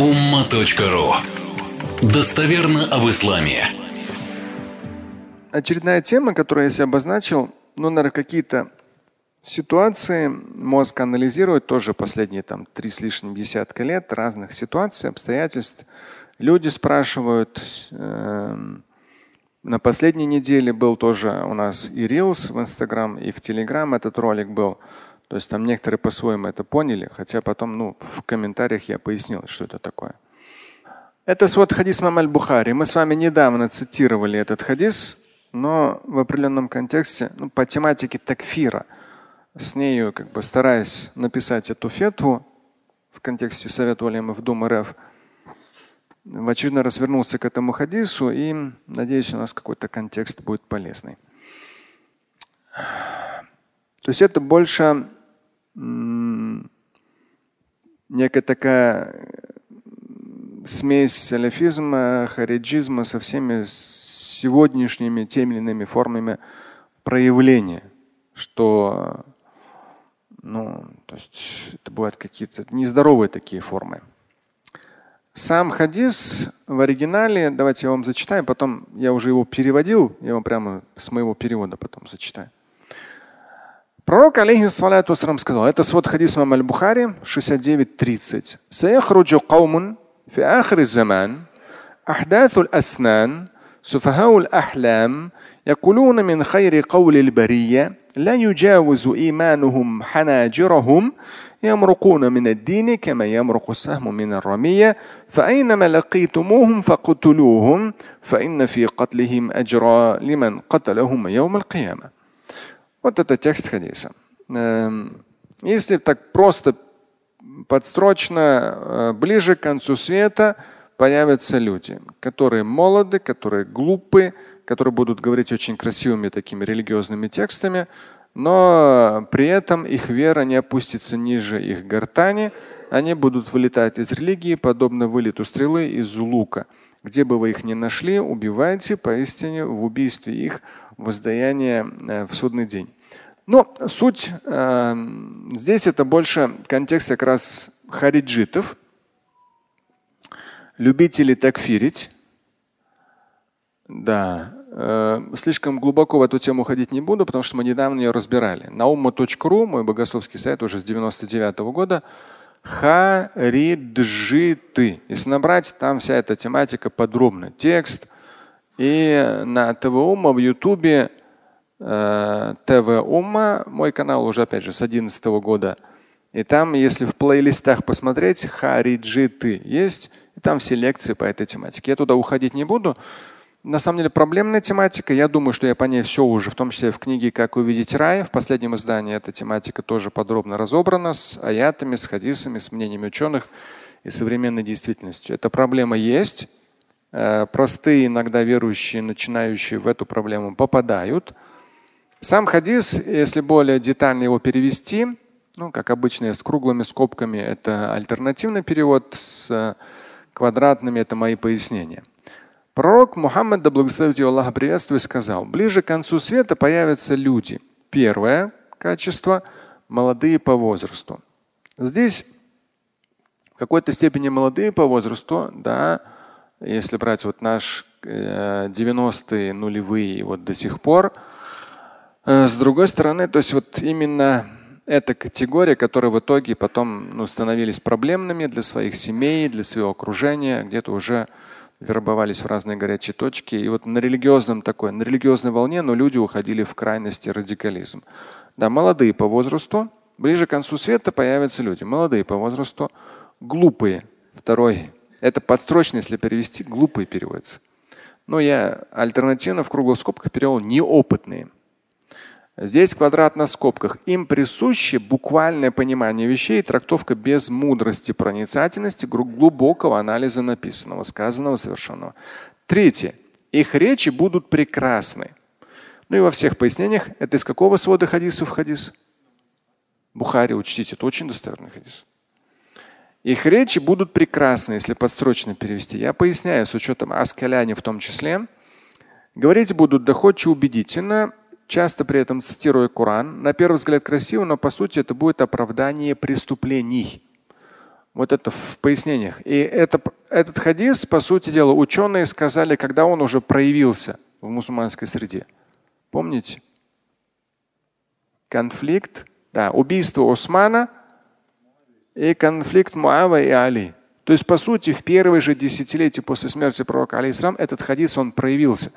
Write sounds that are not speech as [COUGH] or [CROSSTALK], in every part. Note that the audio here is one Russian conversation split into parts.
umma.ru Достоверно об исламе. Очередная тема, которую я себе обозначил, ну, наверное, какие-то ситуации мозг анализирует тоже последние там три с лишним десятка лет разных ситуаций, обстоятельств. Люди спрашивают. Э, на последней неделе был тоже у нас и Reels в Instagram, и в Telegram этот ролик был. То есть там некоторые по-своему это поняли, хотя потом ну, в комментариях я пояснил, что это такое. Это свод хадис Мамаль Бухари. Мы с вами недавно цитировали этот хадис, но в определенном контексте, ну, по тематике такфира, с нею как бы стараясь написать эту фетву в контексте Совета Улемов Думы РФ, в очередной раз вернулся к этому хадису и надеюсь, у нас какой-то контекст будет полезный. То есть это больше некая такая смесь салафизма, хариджизма со всеми сегодняшними теми или иными формами проявления, что ну, то есть это бывают какие-то нездоровые такие формы. Сам хадис в оригинале, давайте я вам зачитаю, потом я уже его переводил, я вам прямо с моего перевода потом зачитаю. Пророк, алейхиссалату сказал, это свод хадис Мам аль-Бухари 69.30. سيخرج قوم في آخر الزمان أحداث الأسنان سفهاء الأحلام يقولون من خير قول البرية لا يجاوز إيمانهم حناجرهم يمرقون من الدين كما يمرق السهم من الرمية فأينما لقيتموهم فقتلوهم فإن في قتلهم أجرا لمن قتلهم يوم القيامة Вот это текст хадиса. Эм, если так просто подстрочно, э, ближе к концу света появятся люди, которые молоды, которые глупы, которые будут говорить очень красивыми такими религиозными текстами, но при этом их вера не опустится ниже их гортани, они будут вылетать из религии, подобно вылету стрелы из лука. Где бы вы их ни нашли, убивайте, поистине в убийстве их воздаяние э, в судный день. Но суть э, здесь это больше контекст как раз хариджитов, любителей такфирить. Да, э, слишком глубоко в эту тему ходить не буду, потому что мы недавно ее разбирали. Умма.ру, мой богословский сайт уже с 99 -го года, хариджиты. Если набрать, там вся эта тематика подробно. Текст, и на ТВ Умма в Ютубе э, ТВ Умма, мой канал уже опять же с 2011 года. И там, если в плейлистах посмотреть, хариджиты есть, и там все лекции по этой тематике. Я туда уходить не буду. На самом деле проблемная тематика. Я думаю, что я по ней все уже, в том числе в книге «Как увидеть рай». В последнем издании эта тематика тоже подробно разобрана с аятами, с хадисами, с мнениями ученых и современной действительностью. Эта проблема есть. Э, простые иногда верующие, начинающие в эту проблему попадают. Сам хадис, если более детально его перевести, ну, как обычно, с круглыми скобками, это альтернативный перевод, с квадратными это мои пояснения. Пророк Мухаммад, да благословит его Аллах, приветствует, сказал, ближе к концу света появятся люди. Первое качество – молодые по возрасту. Здесь в какой-то степени молодые по возрасту, да, если брать вот наш 90-е, э, нулевые вот до сих пор. Э, с другой стороны, то есть вот именно эта категория, которая в итоге потом ну, становились проблемными для своих семей, для своего окружения, где-то уже вербовались в разные горячие точки. И вот на религиозном такой, на религиозной волне, но люди уходили в крайности радикализм. Да, молодые по возрасту, ближе к концу света появятся люди. Молодые по возрасту, глупые. Второй это подстрочно, если перевести, глупые переводится. Но я альтернативно в круглых скобках перевел неопытные. Здесь квадрат на скобках. Им присуще буквальное понимание вещей, трактовка без мудрости, проницательности, глубокого анализа написанного, сказанного, совершенного. Третье. Их речи будут прекрасны. Ну и во всех пояснениях, это из какого свода хадисов хадис? Бухари, учтите, это очень достоверный хадис. Их речи будут прекрасны, если подстрочно перевести. Я поясняю, с учетом аскаляни в том числе. Говорить будут доходчиво убедительно, часто при этом цитируя Коран. На первый взгляд красиво, но по сути это будет оправдание преступлений. Вот это в пояснениях. И это, этот хадис, по сути дела, ученые сказали, когда он уже проявился в мусульманской среде. Помните? Конфликт, да, убийство Османа и конфликт Муава и Али. То есть, по сути, в первые же десятилетия после смерти пророка алейхиссалам этот хадис он проявился.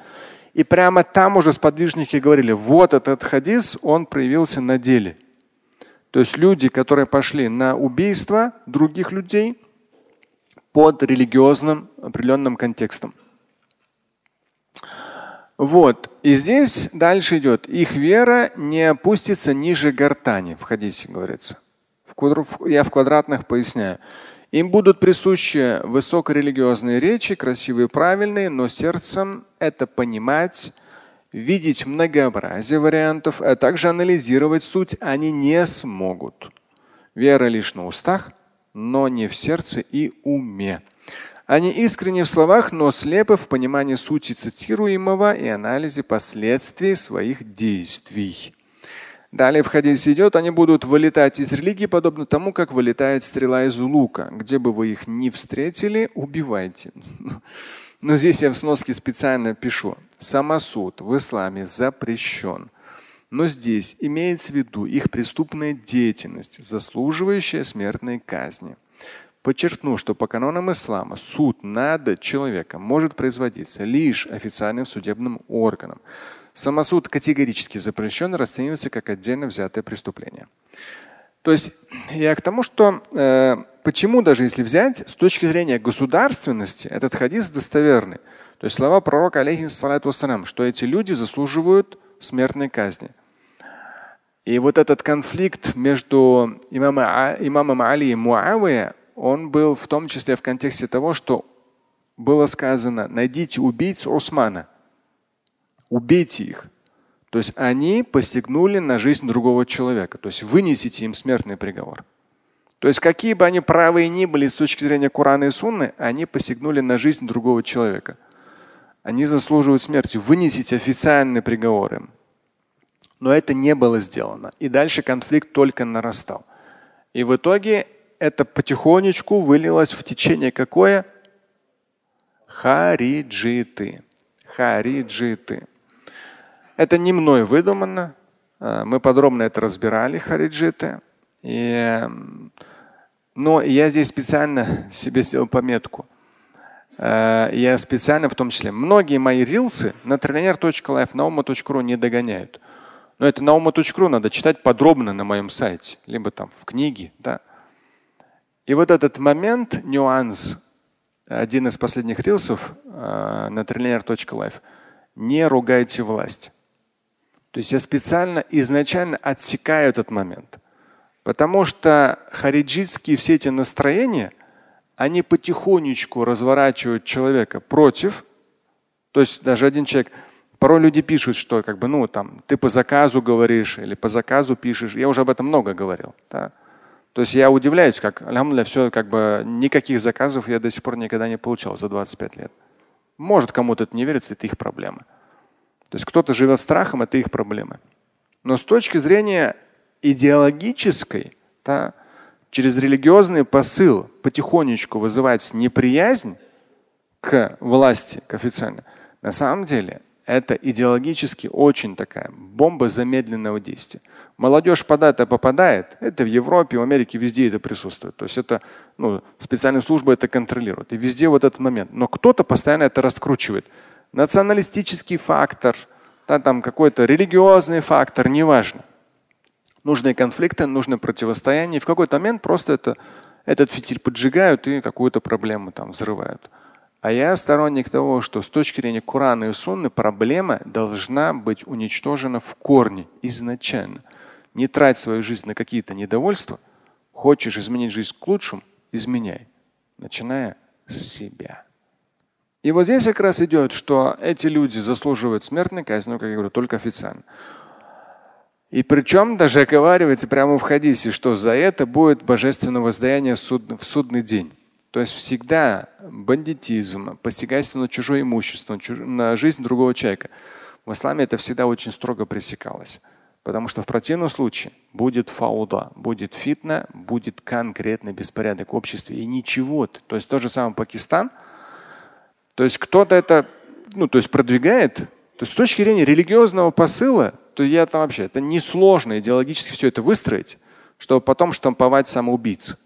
И прямо там уже сподвижники говорили, вот этот хадис, он проявился на деле. То есть люди, которые пошли на убийство других людей под религиозным определенным контекстом. Вот. И здесь дальше идет. Их вера не опустится ниже гортани. В хадисе говорится. Я в квадратных поясняю. Им будут присущи высокорелигиозные речи, красивые, правильные, но сердцем это понимать, видеть многообразие вариантов, а также анализировать суть они не смогут. Вера лишь на устах, но не в сердце и уме. Они искренни в словах, но слепы в понимании сути цитируемого и анализе последствий своих действий. Далее в хадисе идет, они будут вылетать из религии, подобно тому, как вылетает стрела из лука. Где бы вы их ни встретили, убивайте. [LAUGHS] Но здесь я в сноске специально пишу. Самосуд в исламе запрещен. Но здесь имеется в виду их преступная деятельность, заслуживающая смертной казни. Подчеркну, что по канонам ислама суд над человеком может производиться лишь официальным судебным органом. Самосуд категорически запрещен, расценивается как отдельно взятое преступление. То есть я к тому, что э, почему даже если взять с точки зрения государственности, этот хадис достоверный. То есть слова пророка, алейхиссалату вассалам, что эти люди заслуживают смертной казни. И вот этот конфликт между имамом, а, имамом Али и Муавия, он был в том числе в контексте того, что было сказано, найдите убийц Османа убейте их. То есть они посягнули на жизнь другого человека. То есть вынесите им смертный приговор. То есть какие бы они правые ни были с точки зрения Корана и Сунны, они посягнули на жизнь другого человека. Они заслуживают смерти. Вынесите официальный приговор им. Но это не было сделано. И дальше конфликт только нарастал. И в итоге это потихонечку вылилось в течение какое? Хариджиты. Хариджиты. Это не мной выдумано. Э, мы подробно это разбирали, хариджиты. И, но я здесь специально себе сделал пометку. Э, я специально в том числе. Многие мои рилсы на trainer.life, на ума.ру не догоняют. Но это на ума.ру надо читать подробно на моем сайте, либо там в книге. Да. И вот этот момент, нюанс, один из последних рилсов э, на trainer.life, не ругайте власть. То есть я специально изначально отсекаю этот момент. Потому что хариджитские все эти настроения, они потихонечку разворачивают человека против. То есть даже один человек, порой люди пишут, что как бы, ну, там, ты по заказу говоришь или по заказу пишешь. Я уже об этом много говорил. Да? То есть я удивляюсь, как, алямдуля, все, как бы никаких заказов я до сих пор никогда не получал за 25 лет. Может, кому-то это не верится, это их проблема. То есть кто-то живет страхом, это их проблемы. Но с точки зрения идеологической, да, через религиозный посыл потихонечку вызывать неприязнь к власти, к официально, на самом деле это идеологически очень такая бомба замедленного действия. Молодежь под это попадает, это в Европе, в Америке, везде это присутствует. То есть это ну, специальные службы это контролируют. И везде вот этот момент. Но кто-то постоянно это раскручивает националистический фактор, да, там какой-то религиозный фактор, неважно. Нужны конфликты, нужно противостояние. И в какой-то момент просто это, этот фитиль поджигают и какую-то проблему там взрывают. А я сторонник того, что с точки зрения Корана и Сунны проблема должна быть уничтожена в корне изначально. Не трать свою жизнь на какие-то недовольства. Хочешь изменить жизнь к лучшему – изменяй, начиная с себя. И вот здесь как раз идет, что эти люди заслуживают смертной казни, ну, как я говорю, только официально. И причем даже оговаривается прямо в хадисе, что за это будет божественное воздаяние в судный день. То есть всегда бандитизм, посягательство на чужое имущество, на жизнь другого человека. В исламе это всегда очень строго пресекалось. Потому что в противном случае будет фауда, будет фитна, будет конкретный беспорядок в обществе и ничего. То есть тот же самый Пакистан. То есть кто-то это ну, то есть продвигает. То есть с точки зрения религиозного посыла, то я там вообще, это несложно идеологически все это выстроить, чтобы потом штамповать самоубийц.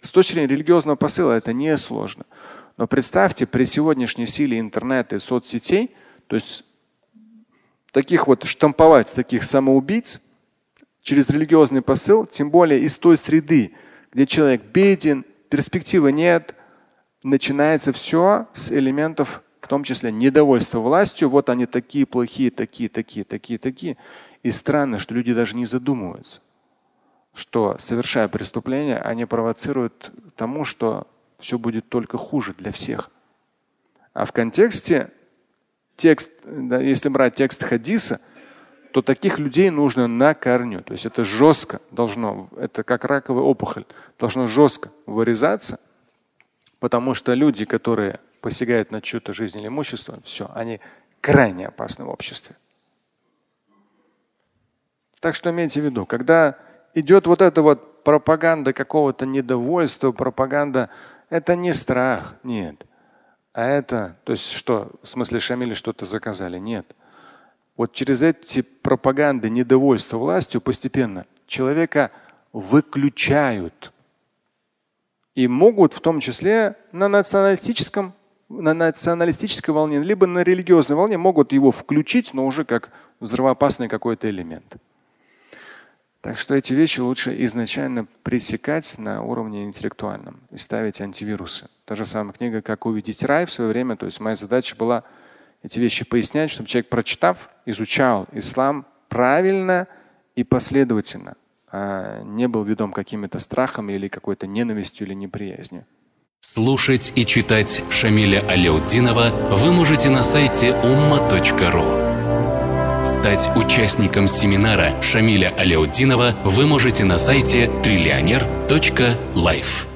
С точки зрения религиозного посыла это несложно. Но представьте, при сегодняшней силе интернета и соцсетей, то есть таких вот штамповать таких самоубийц через религиозный посыл, тем более из той среды, где человек беден, перспективы нет, начинается все с элементов, в том числе недовольства властью. Вот они такие плохие, такие, такие, такие, такие. И странно, что люди даже не задумываются, что совершая преступление, они провоцируют тому, что все будет только хуже для всех. А в контексте текст, да, если брать текст хадиса, то таких людей нужно на корню. То есть это жестко должно, это как раковая опухоль, должно жестко вырезаться, потому что люди, которые посягают на чью-то жизнь или имущество, все, они крайне опасны в обществе. Так что имейте в виду, когда идет вот эта вот пропаганда какого-то недовольства, пропаганда, это не страх, нет. А это, то есть что, в смысле Шамиле что-то заказали? Нет. Вот через эти пропаганды недовольства властью постепенно человека выключают. И могут в том числе на националистическом, на националистической волне, либо на религиозной волне могут его включить, но уже как взрывоопасный какой-то элемент. Так что эти вещи лучше изначально пресекать на уровне интеллектуальном и ставить антивирусы. Та же самая книга «Как увидеть рай» в свое время. То есть моя задача была эти вещи пояснять, чтобы человек, прочитав, изучал ислам правильно и последовательно, не был ведом какими-то страхами или какой-то ненавистью или неприязнью. Слушать и читать Шамиля Аляутдинова вы можете на сайте umma.ru. Стать участником семинара Шамиля Аляутдинова вы можете на сайте триллионер.life.